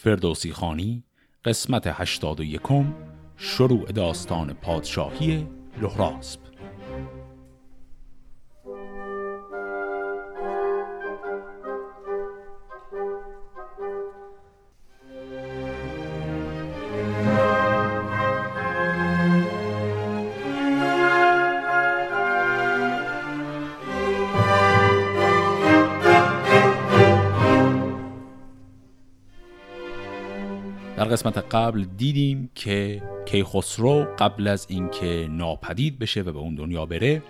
فردوسی خانی قسمت 81 شروع داستان پادشاهی لحراسب قسمت قبل دیدیم که کیخسرو قبل از اینکه ناپدید بشه و به اون دنیا بره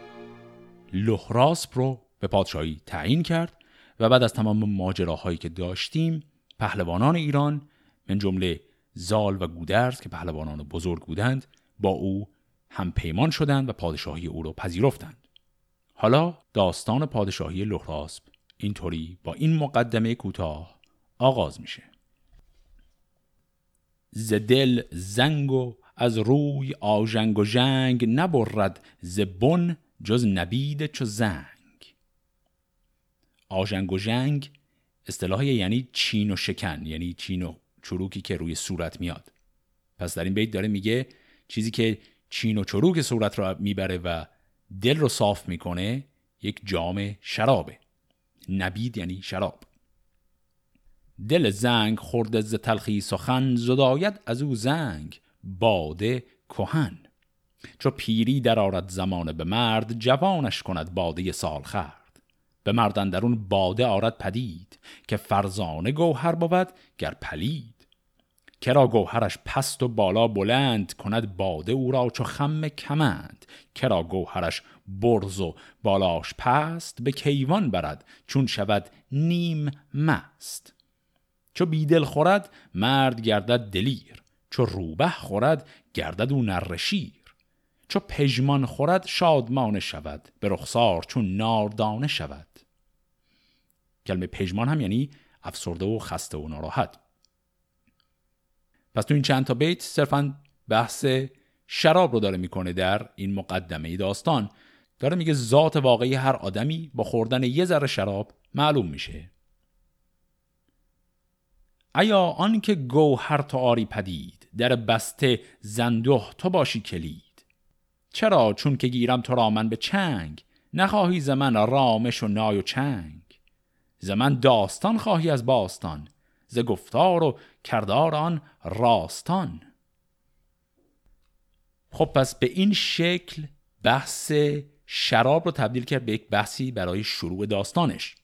لحراسپ رو به پادشاهی تعیین کرد و بعد از تمام ماجراهایی که داشتیم پهلوانان ایران من جمله زال و گودرز که پهلوانان بزرگ بودند با او هم پیمان شدند و پادشاهی او رو پذیرفتند. حالا داستان پادشاهی لحراسپ اینطوری با این مقدمه کوتاه آغاز میشه. ز دل زنگ و از روی آژنگ و جنگ نبرد ز بن جز نبید چو زنگ. آژنگ و جنگ اصطلاح یعنی چین و شکن یعنی چین و چروکی که روی صورت میاد. پس در این بیت داره میگه چیزی که چین و چروک صورت رو می‌بره و دل رو صاف می‌کنه یک جام شرابه. نبید یعنی شراب. دل زنگ خورده ز تلخی سخن زداید از او زنگ باده کهن. چو پیری در آرد زمانه به مرد جوانش کند باده سال خرد. به مردن درون باده آرد پدید که فرزانه گوهر بود گر پلید. کرا گوهرش پست و بالا بلند کند باده او را چو خم کمند. کرا گوهرش برز و بالاش پست به کیوان برد چون شود نیم مست. چو بیدل خورد مرد گردد دلیر. چو روبه خورد گردد او نر شیر. چو پژمان خورد شادمانه شود. به رخسار چون ناردانه شود. کلمه پژمان هم یعنی افسرده و خسته و ناراحت. پس تو این چند تا بیت صرفا بحث شراب رو داره می‌کنه در این مقدمه داستان. داره میگه ذات واقعی هر آدمی با خوردن یه ذره شراب معلوم میشه. ایا آن که گوهر تو آری پدید در بسته زنده تو باشی کلید؟ چرا چون که گیرم تو را من به چنگ نخواهی ز من رامش و نای و چنگ؟ ز من داستان خواهی از باستان ز گفتار و کردار آن راستان. خب پس به این شکل بحث شراب رو تبدیل کرد به یک بحثی برای شروع داستانش.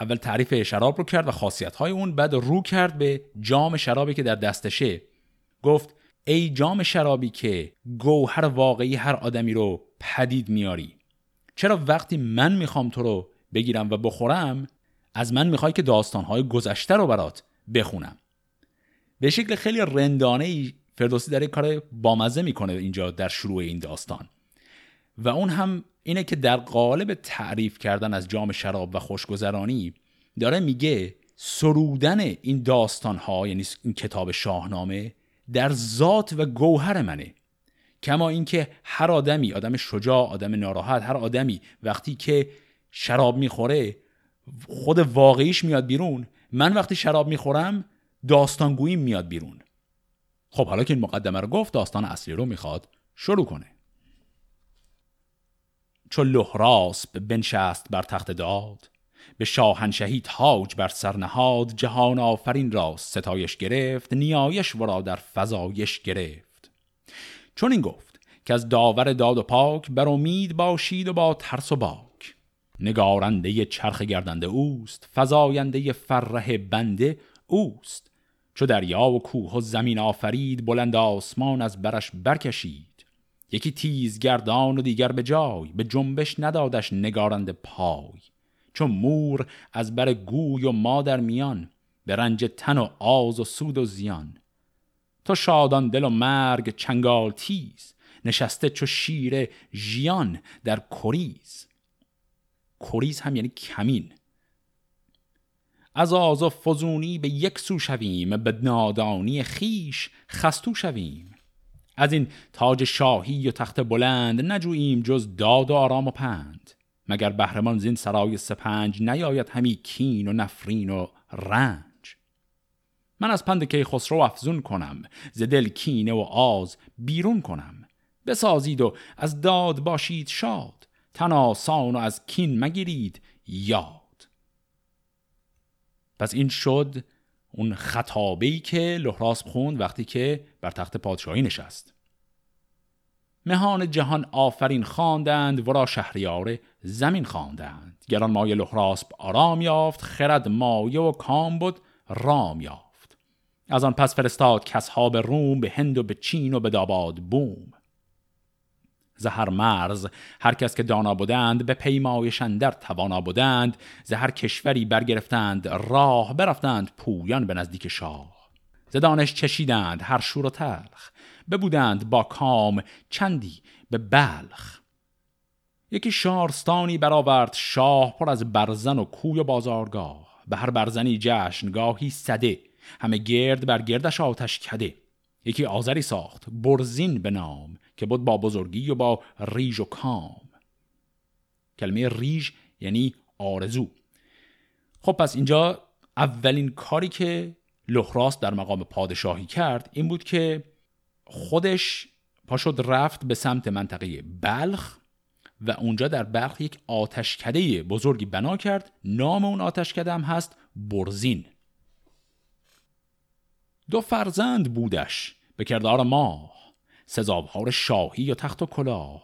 اول تعریف شراب رو کرد و خاصیت های اون بعد رو کرد به جام شرابی که در دستشه. گفت ای جام شرابی که گوهر واقعی هر آدمی رو پدید میاری. چرا وقتی من می‌خوام تو رو بگیرم و بخورم از من می‌خوای که داستانهای گذشته رو برات بخونم. به شکل خیلی رندانه ای فردوسی در کار بامزه می‌کنه اینجا در شروع این داستان. و اون هم اینه که در قالب تعریف کردن از جام شراب و خوشگذرانی داره میگه سرودن این داستان ها یعنی این کتاب شاهنامه در ذات و گوهر منه. کما اینکه هر آدمی آدم شجاع آدم ناراحت هر آدمی وقتی که شراب می‌خوره خود واقعیش میاد بیرون. من وقتی شراب می‌خورم داستانگویی میاد بیرون. خب حالا که این مقدمه رو گفت داستان اصلی رو می‌خواد شروع کنه. چو لحراس بنشست بر تخت داد به شاهنشهی تاج بر سر نهاد جهان آفرین را ستایش گرفت نیایش ورا در فزایش گرفت. چون این گفت که از داور داد و پاک بر امید باشید و با ترس و باک. نگارنده چرخ گردنده اوست فزاینده فرح بنده اوست. چو دریا و کوه و زمین آفرید بلند آسمان از برش برکشید. یکی تیز گردان و دیگر به جای به جنبش ندادش نگارند پای. چون مور از بر گوی و مادر میان به رنج تن و آز و سود و زیان. تو شادان دل و مرگ چنگال تیز نشسته چو شیر ژیان در کریز. کریز هم یعنی کمین. از آز و فزونی به یک سو شویم به نادانی خیش خستو شویم. از این تاج شاهی و تخت بلند نجوییم جز داد و آرام و پند. مگر بهرمان زین سرای سپنج نیاید همی کین و نفرین و رنج؟ من از پند که خسرو افزون کنم ز دل کینه و آز بیرون کنم. بسازید و از داد باشید شاد تن آسان و از کین مگیرید یاد. پس این شد اون خطابهی که لحراس خوند وقتی که بر تخت پادشاهی نشست. مهان جهان آفرین خواندند ورا شهریار زمین خواندند. گران مایه لحراسب آرام یافت خرد مایه و کام بود رام یافت. از آن پس فرستاد کسها به روم به هند و به چین و به داباد بوم. زهر مرز. هر کس که دانا بودند به پیمایشان در توانا بودند. زهر کشوری برگرفتند راه برفتند پویان به نزدیک شاه. ز دانش چشیدند هر شور و تلخ. ببودند با کام چندی به بلخ. یکی شارستانی برآورد شاه پر از برزن و کوی و بازارگاه. به هر برزنی جشنگاهی صده همه گرد بر گردش آتش کده. یکی آذری ساخت برزین به نام. که بود با بزرگی و با ریج و کام. کلمه ریج یعنی آرزو. خب پس اینجا اولین کاری که لحراس در مقام پادشاهی کرد این بود که خودش پاشد رفت به سمت منطقه بلخ و اونجا در بلخ یک آتشکده بزرگی بنا کرد. نام اون آتشکده هم هست برزین. دو فرزند بودش. به کردار ماه سزاوار شاهی و تخت و کلاه.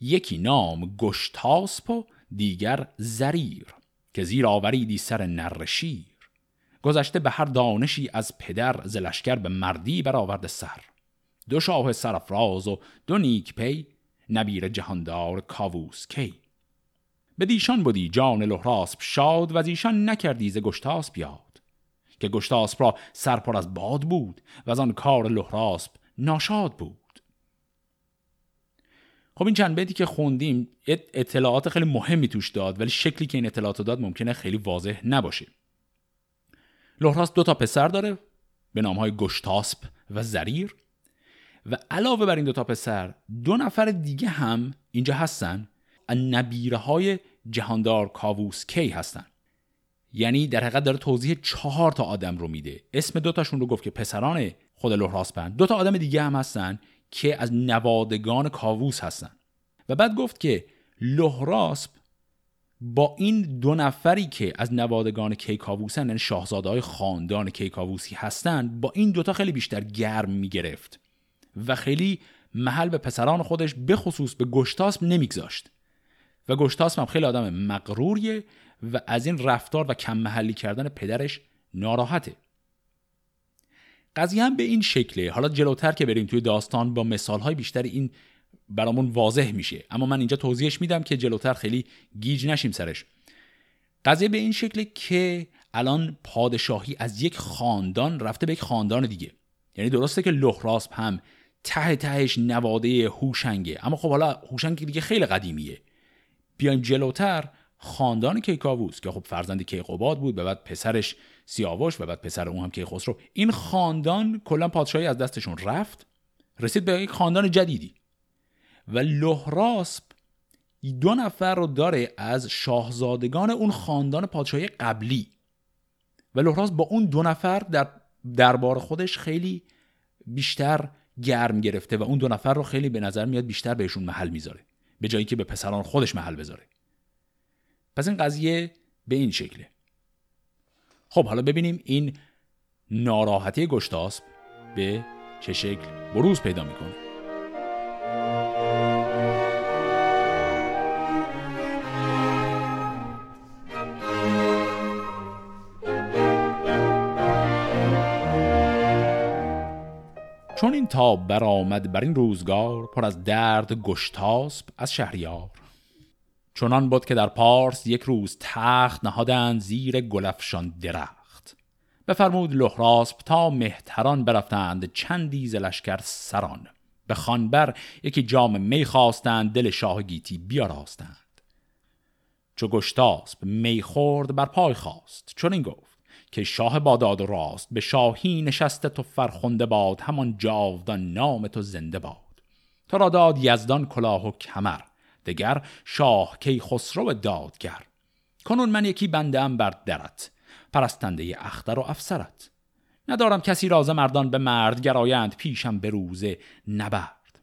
یکی نام گشتاسپ و دیگر زریر که زیر آوریدی سر نرشیر گذشته به هر دانشی از پدر زلشکر به مردی برآورده سر. دو شاه سرفراز و دو نیک پی نبیر جهاندار کاووس کی. به دیشان بودی جان لحراسب شاد و ایشان نکردی ز گشتاسب یاد. که گشتاسب را سرپر از باد بود و از آن کار لحراسب ناشاد بود. خب این چند بیتی که خوندیم اطلاعات خیلی مهمی توش داد ولی شکلی که این اطلاعات داد ممکنه خیلی واضح نباشه. لحراس دو تا پسر داره به نام های گشتاسب و زریر. و علاوه بر این دو تا پسر دو نفر دیگه هم اینجا هستن. نبیره های جهاندار کاووس کی هستن. یعنی در حقیقت داره توضیح چهار تا آدم رو میده. اسم دوتاشون رو گفت که پسران خود لحراسپن دو تا آدم دیگه هم هستن. که از نوادگان کاووس هستن. و بعد گفت که لحراسپ با این دو نفری که از نوادگان کیکاووسن یعنی شاهزاده های خاندان کیکاووسی هستند با این دوتا خیلی بیشتر گرم می‌گرفت و خیلی محل به پسران خودش بخصوص به گشتاسم نمیگذاشت. و گشتاسم هم خیلی آدم مغروریه و از این رفتار و کم محلی کردن پدرش ناراحته. قضیه هم به این شکله. حالا جلوتر که بریم توی داستان با مثالهای بیشتر این برامون واضح میشه. اما من اینجا توضیحش میدم که جلوتر خیلی گیج نشیم سرش. قضیه به این شکله که الان پادشاهی از یک خاندان رفته به یک خاندان دیگه. یعنی درسته که لحراسب هم ته تهش نواده هوشنگه. اما خب حالا هوشنگ دیگه خیلی قدیمیه. بیایم جلوتر خاندان کیکاووس که خب فرزند کیقوباد بود و بعد پسرش سیاوش و بعد پسر اون هم کیخسرو این خاندان کلا پادشاهی از دستشون رفت. رسید به یک خاندان جدیدی. و لحراسب دو نفر رو داره از شاهزادگان اون خاندان پادشاهی قبلی. و لحراس با اون دو نفر در دربار خودش خیلی بیشتر گرم گرفته و اون دو نفر رو خیلی به نظر میاد بیشتر بهشون محل می‌ذاره. به جایی که به پسران خودش محل بذاره. پس این قضیه به این شکله. خب حالا ببینیم این ناراحتی گشتاسب به چه شکل بروز پیدا می‌کنه. چون این تاب برآمد بر این روزگار پر از درد گشتاسب از شهریار. چنان بود که در پارس یک روز تخت نهادند زیر گلفشان درخت. بفرمود لحراسب تا مهتران برفتند چندی ز لشکر سران. به خانبر یکی جام می خواستند دل شاه گیتی بیاراستند. چو گشتاسب می خورد بر پای خواست چون این گفت که شاه باداد راست به شاهی نشسته تو فرخنده باد همان جاودان نام تو زنده باد. تو را داد یزدان کلاه و کمر. دگر شاه کی خسرو دادگر. کنون من یکی بنده ام بر درت پرستنده اختر و افسرت. ندارم کسی راز مردان به مرد گرایند پیشم به روزه نبرد.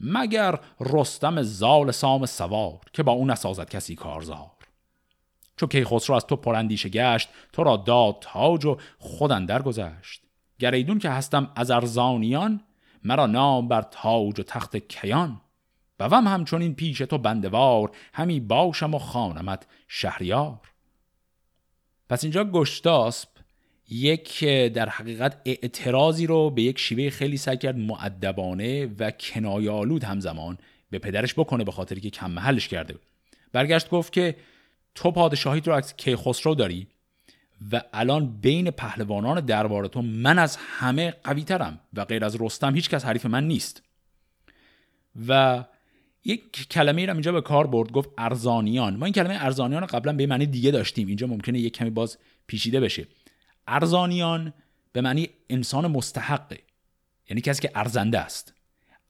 مگر رستم زال سام سوار که با اون نسازد کسی کارزار. چو کیخسرو از تو پرندیشه گشت تو را داد تاج و خود اندر گذشت. گریدون که هستم از ارزانیان مرا نام بر تاج و تخت کیان. بوم همچنین پیش تو بندوار همی باشم و خانمت شهریار. پس اینجا گشتاسب یک در حقیقت اعتراضی رو به یک شیوه خیلی سعی کرد معدبانه و کنایالود همزمان به پدرش بکنه به خاطر که کم محلش کرده برگشت گفت که تو پادشاهی رو از کیخسرو داری و الان بین پهلوانان دربار تو من از همه قوی ترم و غیر از رستم هیچ کس حریف من نیست. و یک کلمه رو اینجا به کار برد گفت ارزانیان. ما این کلمه ارزانیان قبلا به معنی دیگه داشتیم. اینجا ممکنه یک کمی باز پیچیده بشه. ارزانیان به معنی انسان مستحقه یعنی کسی که ارزنده است.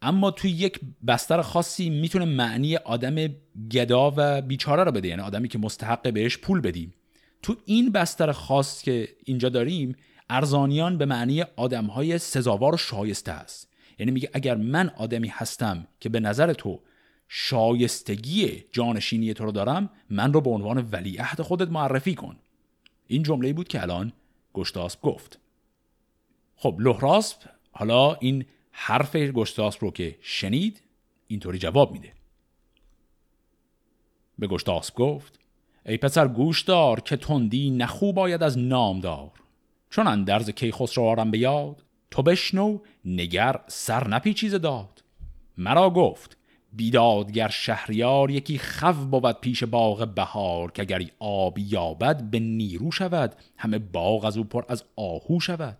اما توی یک بستر خاصی می‌تونه معنی آدم گدا و بیچاره رو بده یعنی آدمی که مستحق بهش پول بدیم. تو این بستر خاص که اینجا داریم ارزانیان به معنی آدمهای سزاوار و شایسته است. یعنی میگه اگر من آدمی هستم که به نظر تو شایستگی جانشینی تو رو دارم من رو به عنوان ولیعهد خودت معرفی کن. این جمله بود که الان گشتاسب گفت. خب لحراسب حالا این حرف گشتاسب رو که شنید اینطوری جواب میده. به گشتاسب گفت ای پسر گوش دار که تندی نخوب باید از نامدار. چون اندرز کیخسرو آرم به یاد تو بشنو نگر سر نپیچیز داد. مرا گفت بیدادگر شهریار یکی خو بود پیش باغ بهار که اگری آب یابد به نیرو شود همه باغ از او پر از آهو شود.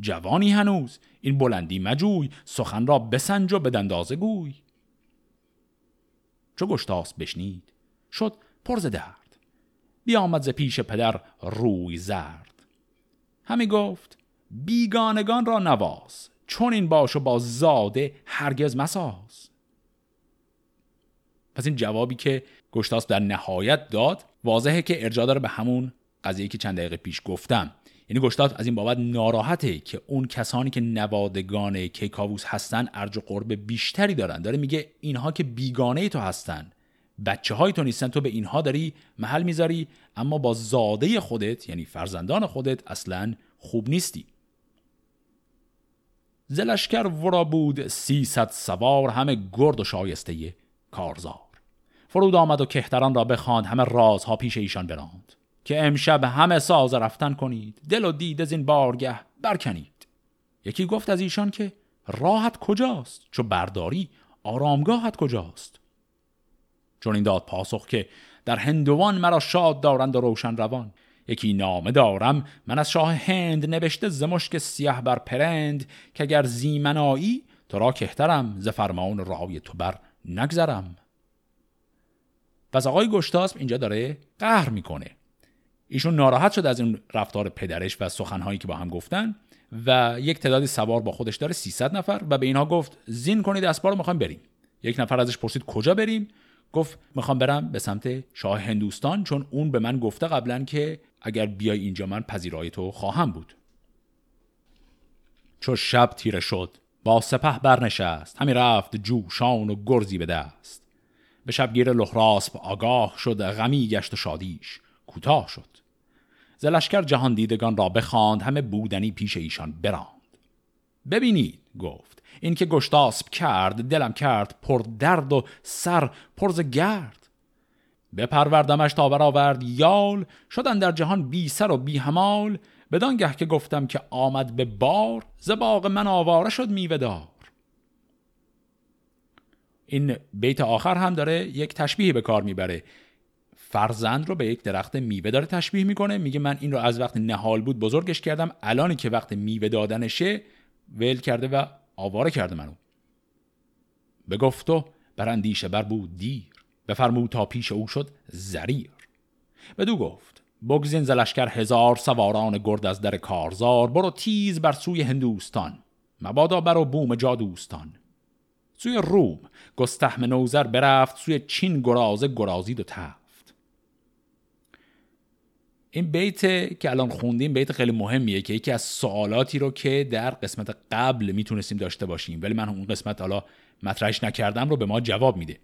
جوانی هنوز این بلندی مجوی سخن را بسنج و بدندازه گوی. چو گشتاس بشنید شد پرز درد. بیامد ز پیش پدر روی زرد. همی گفت بیگانگان را نواز چون این باش و با زاده هرگز مساز. پس این جوابی که گشتاس در نهایت داد واضحه که ارجاع داره به همون قضیه که چند دقیقه پیش گفتم. یعنی گشتاس از این بابت ناراحته که اون کسانی که نوادگان کیکاووس هستن ارج و قرب بیشتری دارن. داره میگه اینها که بیگانه تو هستن بچه های تو نیستن تو به اینها داری محل می‌ذاری اما با زاده خودت یعنی فرزندان خودت اصلا خوب نیستی. زلشکر ورا بود سیصد سوار همه گرد و شایسته کارزار. فرود آمد و کهتران را بخواند همه رازها پیش ایشان براند. که امشب همه ساز رفتن کنید دل و دید از این بارگه برکنید. یکی گفت از ایشان که راحت کجاست؟ چو برداری آرامگاهت کجاست؟ چون این داد پاسخ که در هندوان مرا شاد دارند و روشن روان. یکی نامه دارم من از شاه هند نوشته زمشک سیاه بر پرند که اگر زیمنایی تو را کهترم ز فرمان رای تو بر نگذرم. پس آقای گشتاسب اینجا داره قهر می‌کنه. ایشون ناراحت شد از این رفتار پدرش و سخنهایی که با هم گفتن و یک تعدادی سوار با خودش داره 300 نفر و به اینها گفت زین کنید اسبا رو می‌خوایم بریم. یک نفر ازش پرسید کجا بریم؟ گفت می‌خوام برم به سمت شاه هندوستان چون اون به من گفته قبلا که اگر بیای اینجا من پذیرای تو خواهم بود. چو شب تیره شد. با سپه برنشست. همی رفت جوشان و گرزی به دست. به شبگیر لحراسب آگاه شد غمی گشت و شادیش کوتاه شد. زلشکر جهان دیدگان را بخواند همه بودنی پیش ایشان براند. ببینید گفت این که گشتاسب کرد دلم کرد پر درد و سر پرز گرد. بپروردمش تا برآورد یال شدن در جهان بی سر و بی همال. بدانگه که گفتم که آمد به بار ز باغ من آواره شد میوهدار این بیت آخر هم داره یک تشبیه به کار می‌بره. فرزند رو به یک درخت میوه داره تشبیه می‌کنه. میگه من این رو از وقت نهال بود بزرگش کردم الانی که وقت میوه دادنشه ول کرده و آواره کرده منو. گفت و برندیشه بر بود دیر. بفرمود تا پیش او شد زریر. بدو گفت بگزین زلشکر هزار سواران گرد از در کارزار برو تیز بر سوی هندوستان. مبادا بر و بوم جادوستان. سوی روم گستهم نوزر برفت سوی چین گرازه گرازید و تفت. این بیت که الان خوندیم بیت خیلی مهمیه که یکی از سوالاتی رو که در قسمت قبل می‌تونستیم داشته باشیم ولی من اون قسمت حالا مطرحش نکردم رو به ما جواب میده.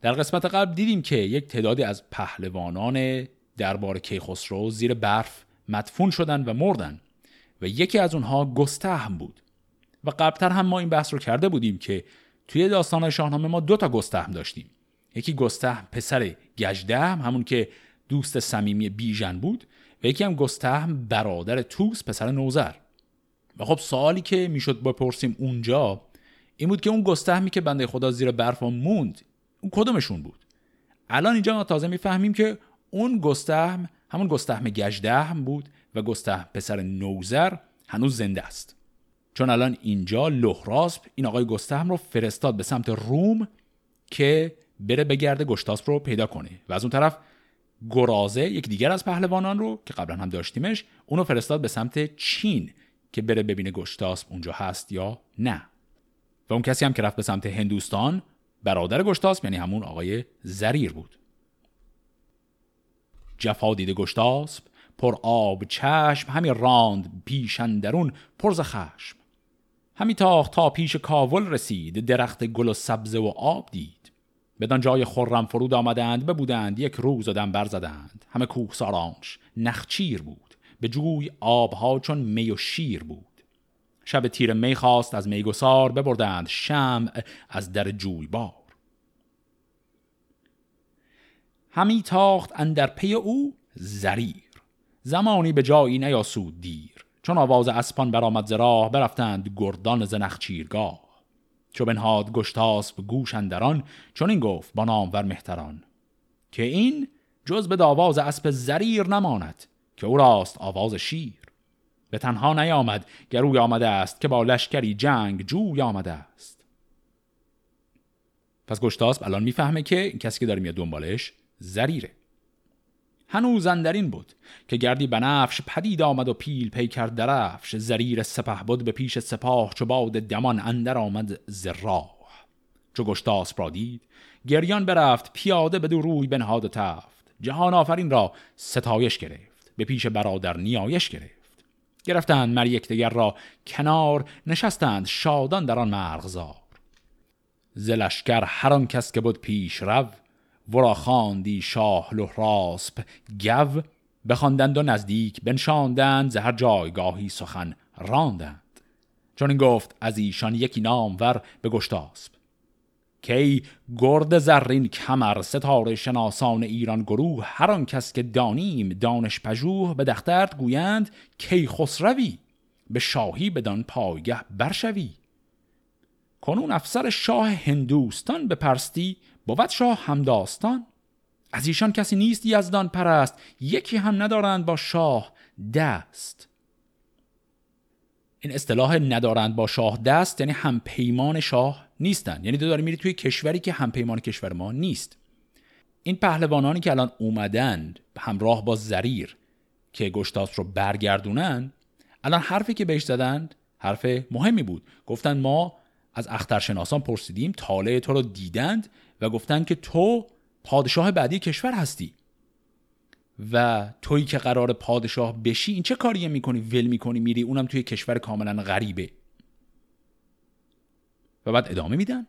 در قسمت قبل دیدیم که یک تعدادی از پهلوانان دربار کیخسرو زیر برف مدفون شدن و مردن و یکی از اونها گستهم بود. و قبلتر هم ما این بحث رو کرده بودیم که توی داستان شاهنامه ما دو تا گستهم داشتیم. یکی گستهم پسر گجدهم همون که دوست صمیمی بیژن بود و یکی هم گستهم برادر توس پسر نوزر و خب سوالی که می‌شد بپرسیم اونجا این بود که اون گستهمی که بنده خدا زیر برف موند اون کدومشون بود؟ الان اینجا ما تازه می‌فهمیم که اون گستهم همون گستهم گجدهم بود و گستهم پسر نوزر هنوز زنده است. چون الان اینجا لهراسپ این آقای گستهم رو فرستاد به سمت روم که بره بگرده گشتاسپ رو پیدا کنه و از اون طرف گرازه یک دیگر از پهلوانان رو که قبلا هم داشتیمش اونو فرستاد به سمت چین که بره ببینه گشتاسپ اونجا هست یا نه. و اون کسی هم که رفت به سمت هندوستان برادر گشتاسپ یعنی همون آقای زریر بود. جفا دیده گشتاسپ پر آب چشم همی راند پیشندرون پرز خشم. همی تاخت تا پیش کاول رسید درخت گل و سبزه و آب دید. بدان جای خرم فرود آمدند ببودند یک روز و برزدند همه کوه سارانش نخچیر بود. به جوی آبها چون می و شیر بود. شب تیر می خواست از میگسار ببردند شمع از در جوی بار همی تاخت اندر پی او زریر. زمانی به جایی نیاسود دیر. چون آواز اسپان برآمد ز راه برفتند گردان ز نخچیرگاه چو بنهاد گشتاسب گوش اندران چون این گفت با نامور مهتران. که این جز به آواز اسب زریر نماند که او راست آواز شیر. به تنها نیامد گروی آمده است که با لشکری جنگ جوی آمده است. پس گشتاسب الان می‌فهمه که کسی که داره میاد دنبالش زریره. هنوز اندرین بود که گردی بنفش پدید آمد و پیل پیکر درفش زریر سپه بود به پیش سپاه چو باد دمان اندر آمد زراه چو گشتاس را دید گریان برفت پیاده به دو روی بنهاد و تفت. جهان آفرین را ستایش گرفت به پیش برادر نیایش گرفت. گرفتند مر یکدیگر را کنار نشستند شادان در آن مرغزار. زلشکر هر آن کس که بود پیش رو ورا خواندی شاه لحراسپ. گو بخواندند و نزدیک بنشاندند ز هر جایگاهی سخن راندند. چون این گفت از ایشان یکی نامور به گشتاسب کی گرد زرین کمر ستاره شناسان ایران گروه هر آن کس که دانیم دانش پژوه به دخترد گویند کی خسروی به شاهی بدان پایگه برشوی. کنون افسر شاه هندوستان به پرستی بود شاه همداستان از ایشان کسی نیست یزدان پرست یکی هم ندارند با شاه دست. این اصطلاح ندارند با شاه دست یعنی همپیمان شاه نیستن. یعنی تو داری میری توی کشوری که همپیمان کشور ما نیست. این پهلوانانی که الان اومدن همراه با زریر که گشتاس رو برگردونن الان حرفی که بهش زدند حرف مهمی بود. گفتن ما از اخترشناسان پرسیدیم طالع تو رو دیدند و گفتند که تو پادشاه بعدی کشور هستی. و تویی که قرار پادشاه بشی این چه کاریه می‌کنی؟ ول می‌کنی میری اونم توی کشور کاملا غریبه. و بعد ادامه میدن.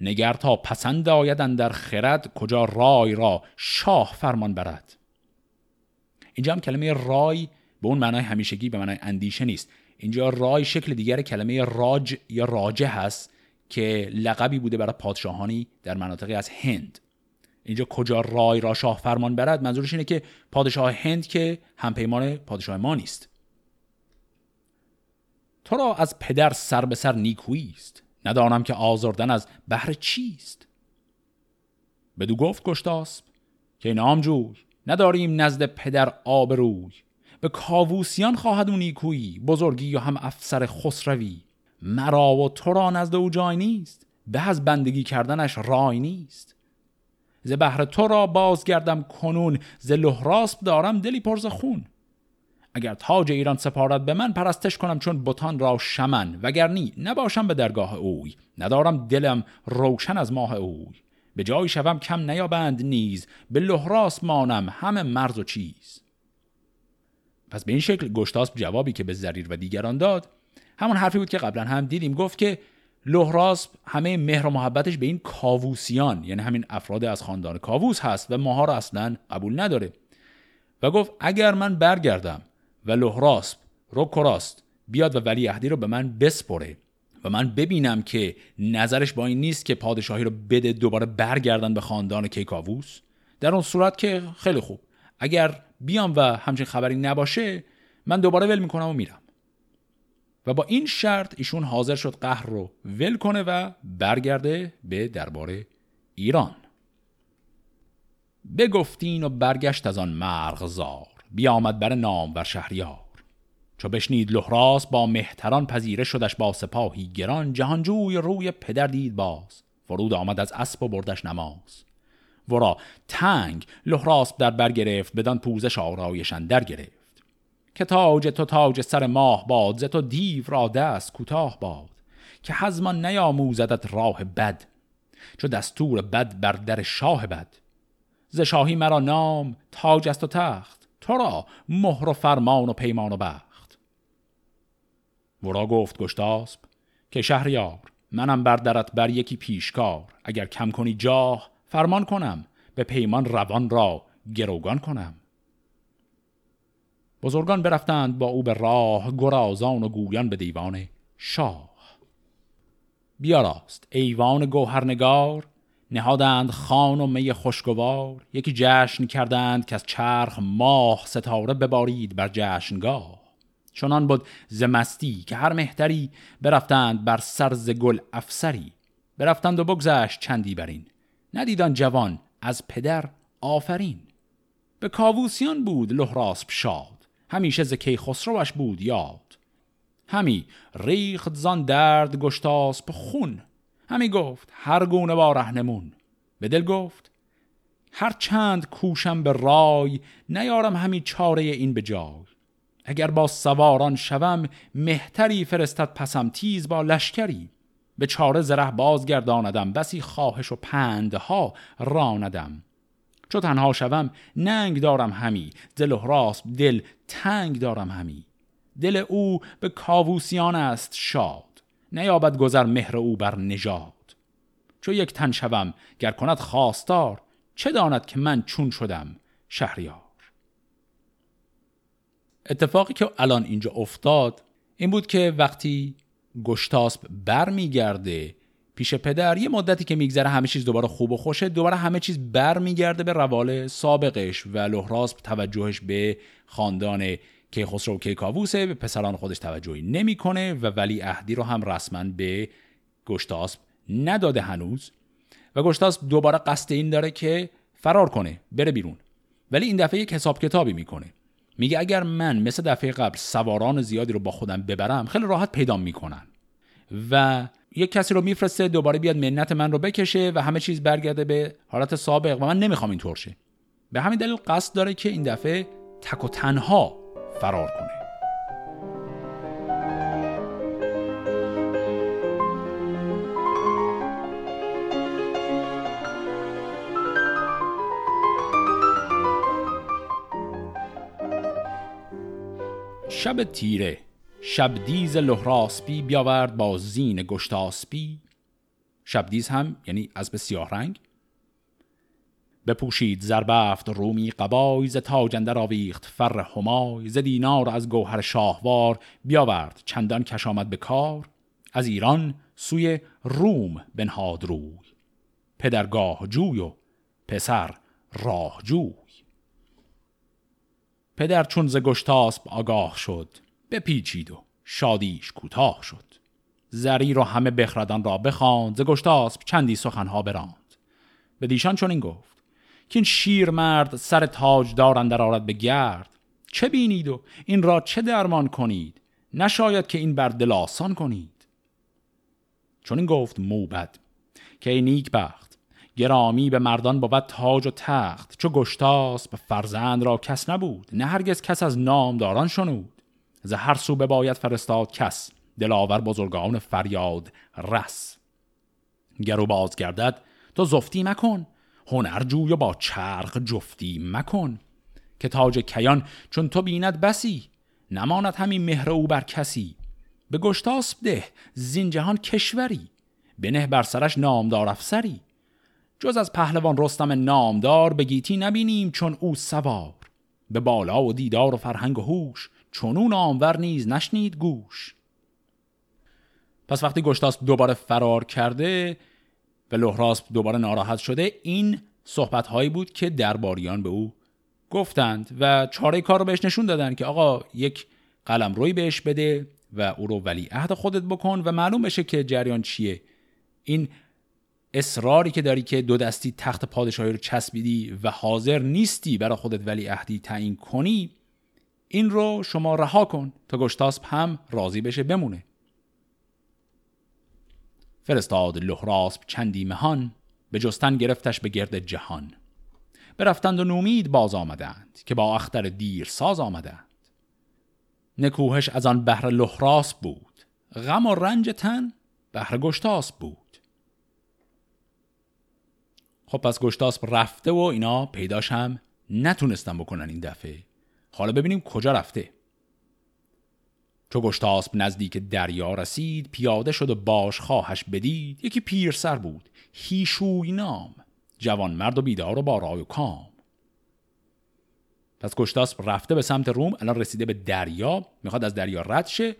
نگر تا پسند آیدن در خرد کجا رای را شاه فرمان برد. اینجا هم کلمه رای به اون معنای همیشگی به معنای اندیشه نیست. اینجا رای شکل دیگر کلمه راج یا راجه هست. که لقبی بوده برای پادشاهانی در مناطقی از هند. اینجا کجا رای را شاه فرمان برد؟ منظورش اینه که پادشاه هند که همپیمان پادشاه ما نیست. تو را از پدر سر به سر نیکویی است. ندانم که آزردن از بهر چیست. بدو گفت گشتاسب که نامجوی نداریم نزد پدر آبروی. به کاووسیان خواهد اون نیکویی بزرگی و هم افسر خسروی. مرا و تو را نزد او جای نیست. به از بندگی کردنش رای نیست. ز بهر تو را بازگردم کنون ز لحراسب دارم دلی پرز خون. اگر تاج ایران سپارد به من پرستش کنم چون بتان را شمن. وگر نی نباشم به درگاه اوی. ندارم دلم روشن از ماه اوی. به جای شوم کم نیابند نیز. به لحراس مانم همه مرز و چیز. پس به این شکل گشتاسب جوابی که به زریر و دیگران داد همون حرفی بود که قبلا هم دیدیم. گفت که لحراسب همه مهر و محبتش به این کاووسیان یعنی همین افراد از خاندان کاووس هست و ماها را اصلا قبول نداره. و گفت اگر من برگردم و لحراسب روکراست بیاد و ولی اهدی رو به من بسپره و من ببینم که نظرش با این نیست که پادشاهی رو بده دوباره برگردن به خاندان کیکاووس در اون صورت که خیلی خوب. اگر بیام و همچین خبری نباشه من دوباره ول می‌کنم و میرم. و با این شرط ایشون حاضر شد قهر رو ول کنه و برگرده به دربار ایران. بگفتین و برگشت از آن مرغزار بیامد بر نام و شهریار. چو بشنید لحراس با مهتران پذیره شدش با سپاهی گران جهانجوی روی پدر دید باز. فرود آمد از اسب و بردش نماز. ورا تنگ لحراس در بر گرفت بدان پوزش آرایشن در گرفت. که تاج تو تاج سر ماه باد ز تو دیو را دست کوتاه باد که حزمان نیاموزدت راه بد چو دستور بد بر در شاه بد. ز شاهی مرا نام تاج است و تخت تو را مهر و فرمان و پیمان و بخت. ورا گفت گشتاسب که شهریار منم بر درت بر یکی پیشکار اگر کم کنی جاه فرمان کنم به پیمان روان را گروگان کنم. بزرگان برفتند با او به راه گرازان و گویان به دیوان شاه. بیاراست ایوان گوهرنگار نهادند خان و می خوشگوار یکی جشن کردند که از چرخ ماه ستاره ببارید بر جشنگاه. چنان بود زمستی که هر مهتری برفتند بر سرز گل افسری. برفتند و بگذشت چندی برین ندیدان جوان از پدر آفرین. به کاووسیان بود لحراسب شاد همیشه ز خسروش بود یاد. همی ریخت زان درد گشتاسب خون. همی گفت هر گونه با رهنمون به دل گفت هر چند کوشم به رای نیارم همی چاره این به جای. اگر با سواران شوم مهتری فرستد پسم تیز با لشکری. به چاره زره بازگرداندم بسی خواهش و پندها راندم. چو تنها شوم ننگ دارم همی. دل راست دل تنگ دارم همی. دل او به کاووسیان است شاد. نیابد گذر مهر او بر نژاد. چو یک تن شوم گر کند خواستار چه داند که من چون شدم شهریار؟ اتفاقی که الان اینجا افتاد این بود که وقتی گشتاسب برمیگرده پیش پدر یه مدتی که میگذره همه چیز دوباره خوب و خوشه دوباره همه چیز برمیگرده به روال سابقش و لحراسب توجهش به خاندان کیخسرو و کیکاووسه به پسران خودش توجهی نمی‌کنه و ولی عهدی رو هم رسما به گشتاسب نداده هنوز. و گشتاسب دوباره قصد این داره که فرار کنه بره بیرون. ولی این دفعه یک حساب کتابی می‌کنه. میگه اگر من مثل دفعه قبل سواران زیادی رو با خودم ببرم خیلی راحت پیدا می‌کنن. و یک کسی رو میفرسته دوباره بیاد منت من رو بکشه و همه چیز برگرده به حالت سابق. و من نمی‌خوام اینطور شه. به همین دلیل قصد داره که این دفعه تک و تنها فرار کنه. شب تیره. شبدیز لحراسپی بیاورد با زین گشتاسپی. شبدیز هم یعنی به سیاه رنگ. بپوشید زربفت رومی قبای ز تاجندر آویخت فر همای. ز دینار از گوهر شاهوار بیاورد چندان کش آمد به کار. از ایران سوی روم بنهاد روی. پدرگاه جوی و پسر راه جوی. پدر چون ز گشتاسب آگاه شد بپیچید و شادیش کوتاه شد. زری را همه بخردان را بخواند ز گشتاسب چندی سخنها براند. به دیشان چون این گفت که این شیر مرد سر تاج دارند در آرد به گرد چه بینید و این را چه درمان کنید؟ نشاید که این بر دل آسان کنید. چون این گفت موبد که ای نیک بخت گرامی به مردان بود تاج و تخت چو گشتاس به فرزند را کس نبود نه هرگز کس از نامداران شنود. ز هر سو باید فرستاد کس دلاور بزرگان فریاد رس. گرو باز گردد تو زفتی مکن هنر جوی و با چرخ جفتی مکن. که تاج کیان چون تو بیند بسی نماند همین مهر او بر کسی. به گشتاسب ده زین جهان کشوری بنه بر سرش نامدار افسری. جز از پهلوان رستم نامدار به گیتی نبینیم چون او سوار. به بالا و دیدار و فرهنگ و هوش چونون نامور نیز نشنید گوش. پس وقتی گشتاسب دوباره فرار کرده و لحراسب دوباره ناراحت شده این صحبت هایی بود که درباریان به او گفتند و چاره کار رو بهش نشون دادن که آقا یک قلم روی بهش بده و او رو ولی عهد خودت بکن و معلوم بشه که جریان چیه. این اصراری که داری که دو دستی تخت پادشاهی رو چسبیدی و حاضر نیستی برای خودت ولی عهدی تعیین کنی این رو شما رها کن تا گشتاسب هم راضی بشه بمونه. فرستاد لحراسب چندی مهان به جستن گرفتش به گرد جهان. برفتند و نومید باز آمدند که با اختر دیر ساز آمدند. نکوهش از آن بهر لحراس بود. غم و رنج تن بهر گشتاس بود. خب پس گشتاسب رفته و اینا پیداش هم نتونستن بکنن این دفعه. حالا ببینیم کجا رفته. چو گشتاسب نزدیک دریا رسید پیاده شد و باش خواهش بدید. یکی پیر سر بود هیشوی نام. جوان مرد و بیدار و با رای و کام. پس گشتاسب رفته به سمت روم الان رسیده به دریا. می‌خواد از دریا رد شه.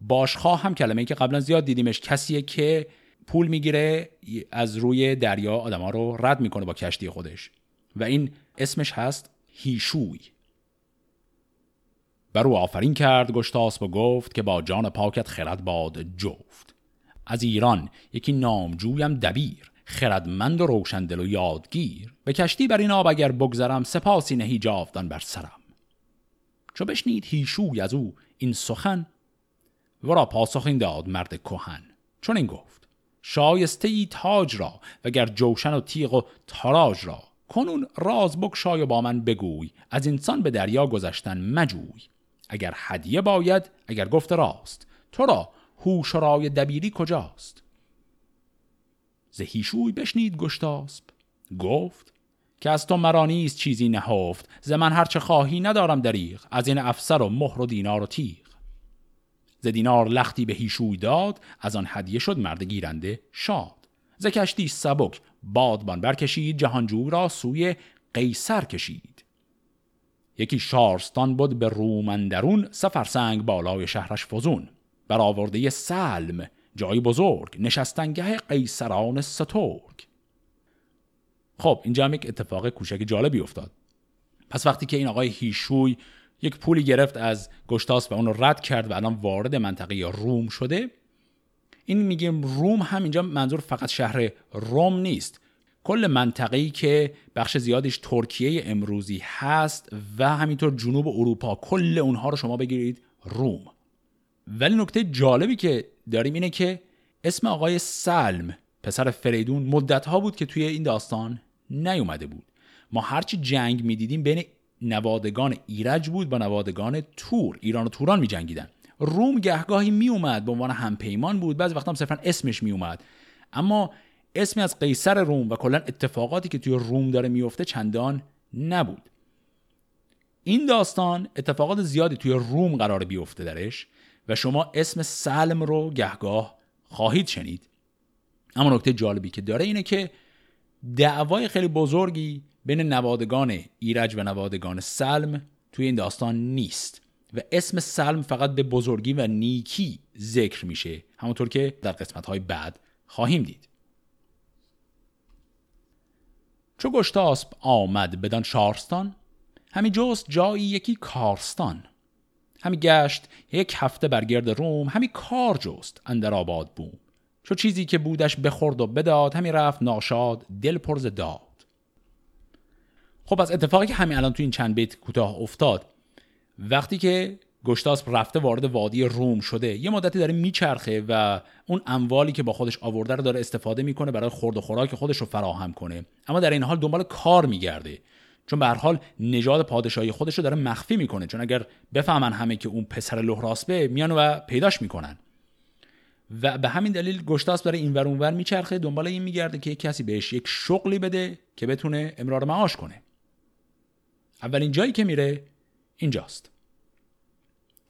باشخواه هم کلمه ای که قبلا زیاد دیدیمش کسیه که پول می‌گیره از روی دریا آدما رو رد می‌کنه با کشتی خودش. و این اسمش هست هیشوی. بر او آفرین کرد گشتاسب و گفت که با جان پاکت خرد باد جفت. از ایران یکی نامجویم دبیر خردمند و روشندل و یادگیر. به کشتی بر این آب اگر بگذرم سپاسی نهی جاودان بر سرم. چو بشنید هیشوی از او این سخن ورا پاسخ این داد مرد کهن. چون این گفت شایسته ای تاج را وگر جوشن و تیغ و تاراج را. کنون راز بکشای و با من بگوی از انسان به دریا گذشتن مجوی. اگر هدیه باید اگر گفت راست. تو را هوش رای دبیری کجاست؟ زهیشوی بشنید گشتاسب گفت که از تو مرا نیست چیزی نهفت ز من هرچه خواهی ندارم دریغ از این افسر و مهر و دینار و تیغ. ز دینار لختی به هیشوی داد از آن هدیه شد مرد گیرنده شاد. ز کشتی سبک بادبان برکشید جهانجو را سوی قیصر کشید. یکی شارستان بود به رومندرون سفرسنگ بالای شهرش فزون. برآورده سلم جای بزرگ نشستنگه قیصران سترگ. خب اینجا هم یک اتفاق کوچک جالبی افتاد. پس وقتی که این آقای هیشوی یک پولی گرفت از گشتاس و اون رد کرد و الان وارد منطقه روم شده این میگیم روم هم اینجا منظور فقط شهر روم نیست. کل منطقه‌ای که بخش زیادش ترکیه امروزی هست و همینطور جنوب اروپا کل اونها رو شما بگیرید روم. ولی نکته جالبی که داریم اینه که اسم آقای سلم پسر فریدون مدت ها بود که توی این داستان نیومده بود. ما هرچی جنگ می‌دیدیم بین نوادگان ایرج بود با نوادگان تور. ایران و توران می جنگیدن روم گهگاهی می اومد به عنوان همپیمان بود. بعضی وقتا هم صرفا اسمش می اومد اما اسمی از قیصر روم و کلا اتفاقاتی که توی روم داره میفته چندان نبود. این داستان اتفاقات زیادی توی روم قرار بیفته درش و شما اسم سلم رو گهگاه خواهید شنید. اما نکته جالبی که داره اینه که دعوای خیلی بزرگی بین نوادگان ایرج و نوادگان سلم توی این داستان نیست و اسم سلم فقط به بزرگی و نیکی ذکر میشه همونطور که در قسمت های بعد خواهیم دید. چو گشتاسب آمد بدان شارستان همی جست جایی یکی کارستان. همی گشت یک هفته بر گرد روم همی کار جست اندر آباد بوم. چو چیزی که بودش بخورد و بداد همی رفت ناشاد دل پرز داد. خب از اتفاقی که همین الان تو این چند بیت کوتاه افتاد وقتی که گشتاسپ رفته وارد وادی روم شده. یه مدتی داره میچرخه و اون اموالی که با خودش آورده رو داره استفاده می‌کنه برای خورد و خوراک خودش رو فراهم کنه. اما در این حال دنبال کار میگرده. چون به هر حال نژاد پادشاهی خودش رو داره مخفی می‌کنه. چون اگر بفهمن همه که اون پسر لهراسبه میان و پیداش می‌کنن. و به همین دلیل گشتاس برای این ور اونور میچرخه. دنبال این میگرده که کسی بهش یک شغلی بده که بتونه امرار معاش کنه. اولین جایی که میره اینجاست.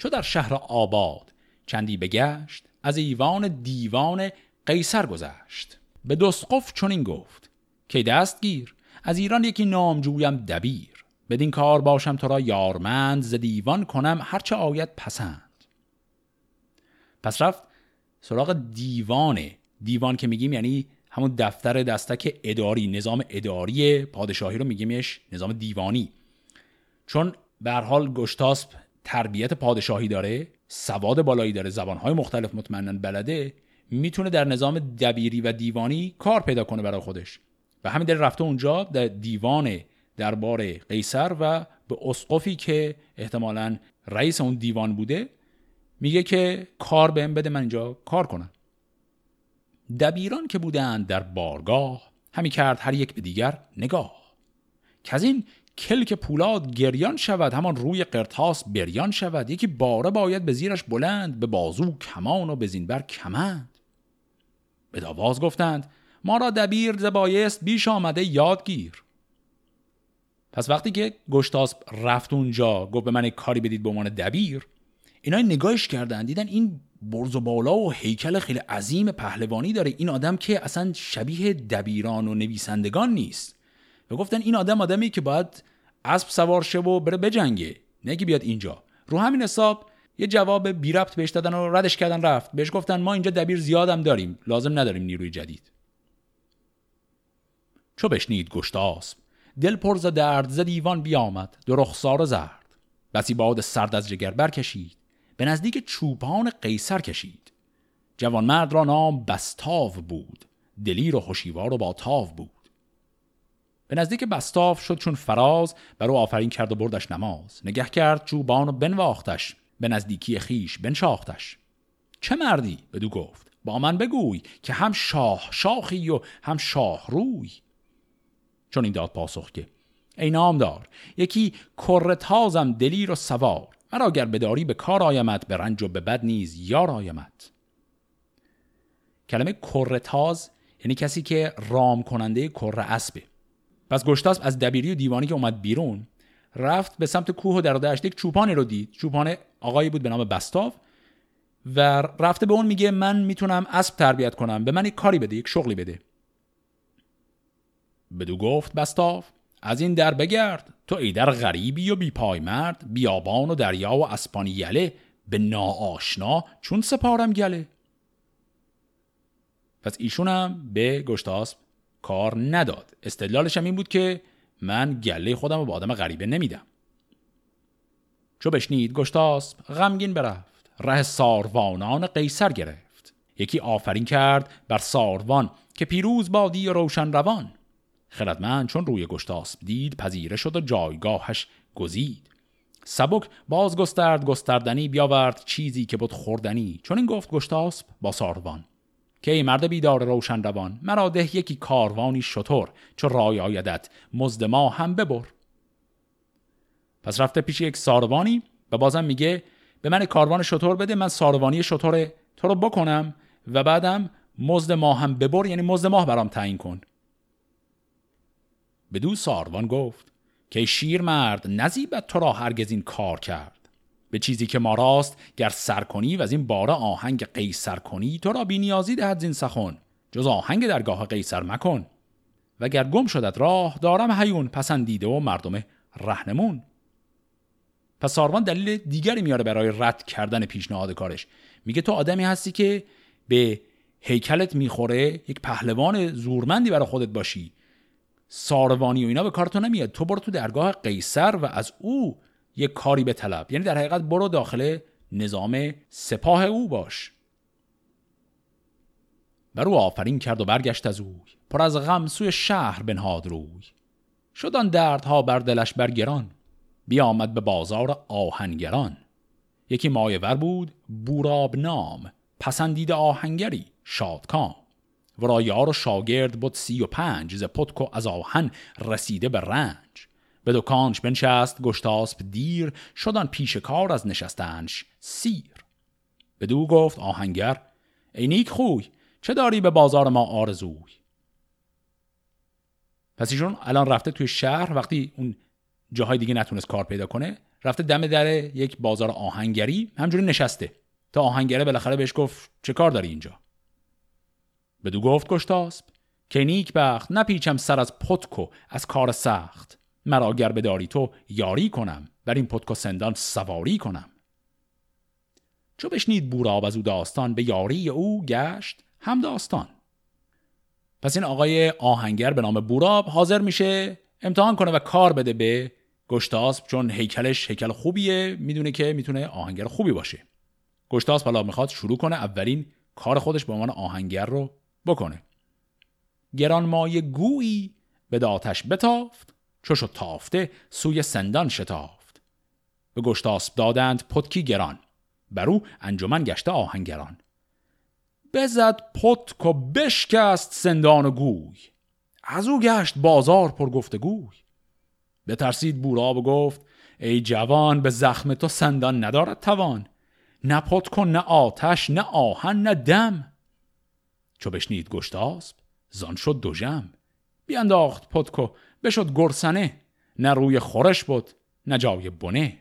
چو در شهر آباد. چندی بگشت از ایوان دیوان قیصر گذشت. به دسقف چنین گفت که دستگیر از ایران یکی نامجویم دبیر. بدین کار باشم تو را یارمند ز دیوان کنم هرچه آید پسند. پس رفت سراغ دیوانه دیوان که میگیم یعنی همون دفتر دستک اداری نظام اداری پادشاهی رو میگیمش نظام دیوانی. چون به حال گشتاسپ تربیت پادشاهی داره سواد بالایی داره زبانهای مختلف مطمئنا بلده می‌تونه در نظام دبیری و دیوانی کار پیدا کنه برای خودش. و همین در رفته اونجا در دیوان دربار قیصر و به اسقفی که احتمالا رئیس اون دیوان بوده میگه که کار بهم بده من اینجا کار کنم. دبیران که بودند در بارگاه همی کرد هر یک به دیگر نگاه. که از این کلک پولاد گریان شود همان روی قرتاس بریان شود. یکی باره باید به زیرش بلند به بازو کمان و به زینبر کمند. به داواز گفتند ما را دبیر زبایست بیش آمده یادگیر. پس وقتی که گشتاس رفت اونجا گفت به من کاری بدید به عنوان دبیر اینا نگاهش کردن دیدن این برز و بالا و هیکل خیلی عظیم پهلوانی داره. این آدم که اصلا شبیه دبیران و نویسندگان نیست. و گفتن این آدم آدمی که باید اسب سوار شه و بره بجنگه. نه که بیاد اینجا. رو همین حساب یه جواب بی ربط بهش دادن و ردش کردن رفت. بهش گفتن ما اینجا دبیر زیادم داریم. لازم نداریم نیروی جدید. چو بشنید گشتاسب دل پر ز درد ز دیوان بیامد. دو رخسار زرد. بسی باد سرد از جگر برکشید. به نزدیک چوپان قیصر کشید. جوانمرد را نام بستاو بود. دلیر و خوشیوار و با تاو بود. به نزدیک بستاف شد چون فراز بر او آفرین کرد و بردش نماز. نگه کرد چوبان و بنواختش به نزدیکی خیش بنشاختش. چه مردی؟ بدو گفت. با من بگوی که هم شاه شاخی و هم شاه روی. چون این داد پاسخ که ای نامدار یکی کرتازم دلیر و سوار. مرا گر بداری به کار آیمت به رنج و به بد نیز یار آیمت. کلمه کرتاز یعنی کسی که رام کننده کر اسبه. پس گشتاس از دبیری و دیوانی که اومد بیرون رفت به سمت کوه و در دشت یک چوپانی رو دید. چوپان آقایی بود به نام بستاو و رفته به اون میگه من می‌تونم اسب تربیت کنم به من یک کاری بده یک شغلی بده. بدو گفت بستاو از این در بگرد. تو ای در غریبی و بیپای مرد بیابان و دریا و اسپانی یله به ناآشنا چون سپارم گله. پس ایشونم به گشتاسب کار نداد. استدلالش هم این بود که من گله خودم رو به آدم غریبه نمیدم. چو بشنید گشتاسب غمگین برفت. ره ساروانان قیصر گرفت. یکی آفرین کرد بر ساروان که پیروز بادی روشن روان. خردمند چون روی گشتاسب دید پذیره شد و جایگاهش گزید. سبک باز گسترد گستردنی بیاورد چیزی که بود خوردنی. چون این گفت گشتاسب با ساروان. که ای مرد بیدار روشن روان مرا ده یکی کاروانی شطور چو رای آیدت. مزد ما هم ببر. پس رفته پیش یک ساروانی و بازم میگه به من کاروان شطور بده من ساروانی شطور تو رو بکنم و بعدم مزد ما هم ببر یعنی مزد ماه برام تعیین کن. بدو ساروان گفت که شیر مرد نزیبت تو را هرگز این کار کرد. به چیزی که ما راست گر سر کنی و از این باره آهنگ قیصر کنی تو را بی نیازی دهد زین سخن. جز آهنگ درگاه قیصر مکن. و گر گم شدت راه دارم هیون پسندیده و مردم رهنمون. پس ساروان دلیل دیگری میاره برای رد کردن پیشنهاد کارش. میگه تو آدمی هستی که به هیکلت می‌خوره یک پهلوان زورمندی برای خودت باشی. ساروانی و اینا به کار تو نمیاد. تو برو تو درگاه قیصر و از او یک کاری به طلب. یعنی در حقیقت برو داخل نظام سپاه او باش. بر او آفرین کرد و برگشت از اوی. پر از غم سوی شهر بنهاد روی. شدان دردها بر دلش برگران. بیامد به بازار آهنگران. یکی مایور بود بوراب نام. پسندید آهنگری شادکام. و یار و شاگرد بود سی و پنج ز پتک از آهن رسیده به رنج. به دکانش بنشست گشتاسب دیر شدن پیش کار از نشستنش سیر. بدو گفت آهنگر ای نیک خوی چه داری به بازار ما آرزوی؟ پس ایشون الان رفته توی شهر وقتی اون جاهای دیگه نتونست کار پیدا کنه رفته دم در یک بازار آهنگری همجوری نشسته. تا آهنگره بالاخره بهش گفت چه کار داری اینجا؟ بدو گفت گشتاسب که نیک بخت نپیچم سر از پتکو از کار سخت. مرا گر بداری تو یاری کنم. بر این پتکو سندان سواری کنم. چو بشنید بوراب از او داستان به یاری او گشت هم داستان. پس این آقای آهنگر به نام بوراب حاضر میشه امتحان کنه و کار بده به گشتاسب چون هیکلش هیکل خوبیه. می‌دونه که می‌تونه آهنگر خوبی باشه. گشتاسب حالا می‌خواد شروع کنه اولین کار خودش به عنوان آهنگر رو بکنه. گران مای گویی به آتش بتافت. چوشو تافته سوی سندان شتافت. به گشتاسب دادند پتکی گران. بر او انجمن گشته آهنگران. بزد پتک و بشکست سندان و گوی. از او گشت بازار پر گفتگوی بترسید بورا و گفت ای جوان به زخم تو سندان ندارد توان. نه پتک نه آتش نه آهن نه دم. چو بشنید گشتاسب زان شد دو جم بیانداخت پتکو بشد گرسنه نه روی خورش بود نه جای بنه.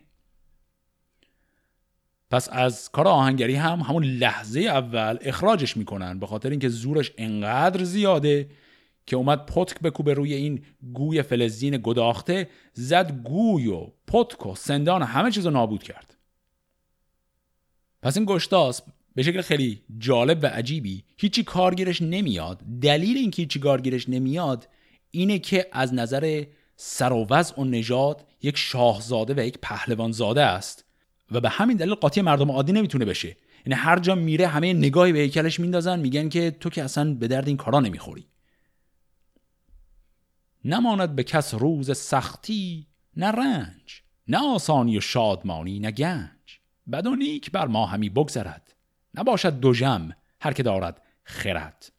پس از کار آهنگری هم همون لحظه اول اخراجش می‌کنن به خاطر اینکه زورش انقدر زیاده که اومد پتک بکوبه روی این گوی فلزین گداخته زد گوی و پتک و سندان همه چیز رو نابود کرد. پس این گشتاسب به شکل خیلی جالب و عجیبی هیچی کارگیرش نمیاد. دلیل اینکه هیچی کارگیرش نمیاد اینه که از نظر سر و نژاد یک شاهزاده و یک پهلوانزاده است و به همین دلیل قاطی مردم عادی نمی‌تونه بشه. یعنی هر جا میره همه نگاهی به هیکلش میندازن میگن که تو که اصلا به درد این کارا نمی‌خوری. نماند به کس روز سختی نه رنج نه آسانی و شادمانی نه گنج. بد و نیک بر ما همی بگذرد. نباشد دو جم هر که دارد خرد.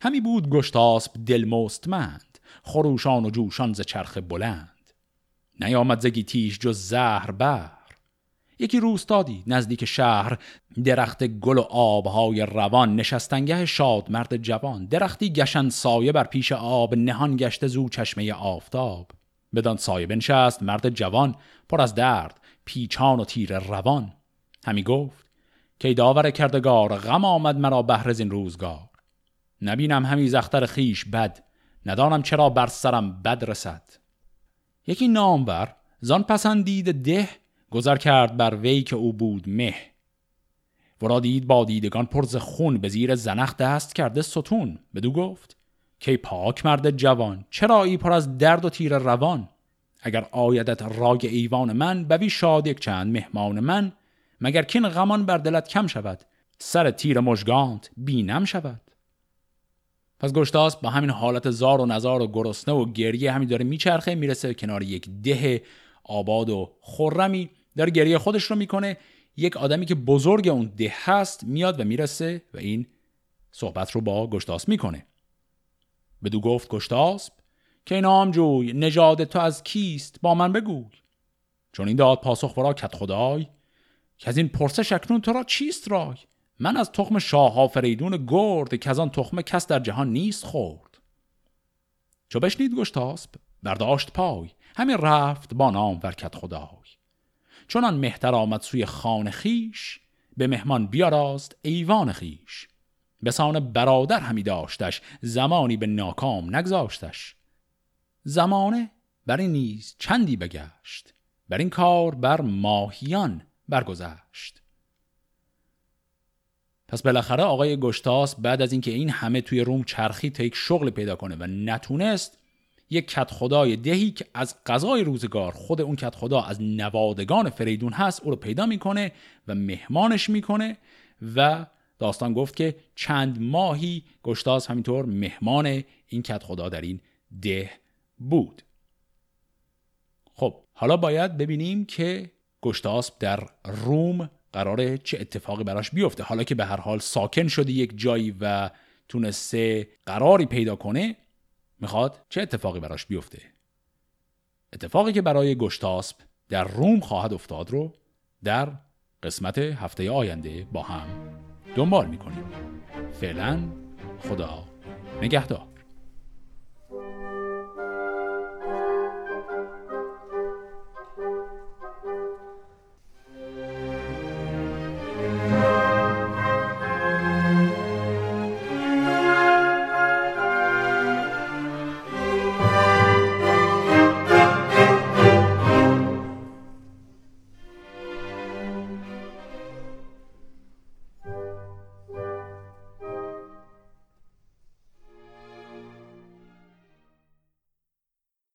همی بود گشتاسب دل مستمند. خروشان و جوشان ز چرخ بلند. نیامد زگی تیش جز زهر بر یکی روستادی نزدیک شهر درخت گل و آبهای روان نشستنگه شاد مرد جوان. درختی گشن سایه بر پیش آب نهان گشته زو چشمه آفتاب. بدان سایه بنشست مرد جوان پر از درد پیچان و تیر روان. همی گفت که داور کردگار غم آمد مرا بهر این روزگار. نبینم همی زختر خیش بد ندانم چرا بر سرم بد رسد. یکی نامور زان پسندید ده گذر کرد بر وی که او بود مه. ورا دید با دیدگان پرز خون به زیر زنخ دست کرده ستون. بدو گفت که پاک مرد جوان چرا ای پر از درد و تیر روان؟ اگر آیدت رای ایوان من بوی شاد یک چند مهمان من. مگر کین غمان بر دلت کم شود؟ سر تیر مژگانت بینم شود. پس گشتاس با همین حالت زار و نزار و گرسنه و گریه همین داره میچرخه می‌رسه کنار یک ده آباد و خرمی. داره گریه خودش رو می‌کنه. یک آدمی که بزرگ اون ده هست میاد و می‌رسه و این صحبت رو با گشتاس می‌کنه. بدو گفت گشتاسب که نام جوی؟ نژاد تو از کیست؟ با من بگوی. چون این داد پاسخ ورا کت خدای که از این پرسش اکنون تو را چیست رای؟ من از تخم شاه فریدون گرد که از آن تخم کس در جهان نیست خورد. چو بشنید گشتاسب برداشت پای همین رفت با نام ورکت خدای. چونان مهتر آمد سوی خان خیش به مهمان بیاراست ایوان خیش. به سان برادر همی داشتش زمانی به ناکام نگذاشتش. زمانه بر این نیز چندی بگشت بر این کار بر ماهیان برگذشت. پس بالاخره آقای گشتاس بعد از اینکه این همه توی روم چرخی تا یک شغل پیدا کنه و نتونست یک کت خدای دهی که از قضای روزگار خود اون کت خدا از نوادگان فریدون هست او رو پیدا می‌کنه و مهمانش می‌کنه و داستان گفت که چند ماهی گشتاس همینطور مهمان این کت خدا در این ده بود. خب حالا باید ببینیم که گشتاسب در روم قراره چه اتفاقی براش بیفته. حالا که به هر حال ساکن شده یک جایی و تونسته قراری پیدا کنه می‌خواد چه اتفاقی براش بیفته؟ اتفاقی که برای گشتاسب در روم خواهد افتاد رو در قسمت هفته آینده با هم دنبال می‌کنیم. فعلا خدا نگهدار.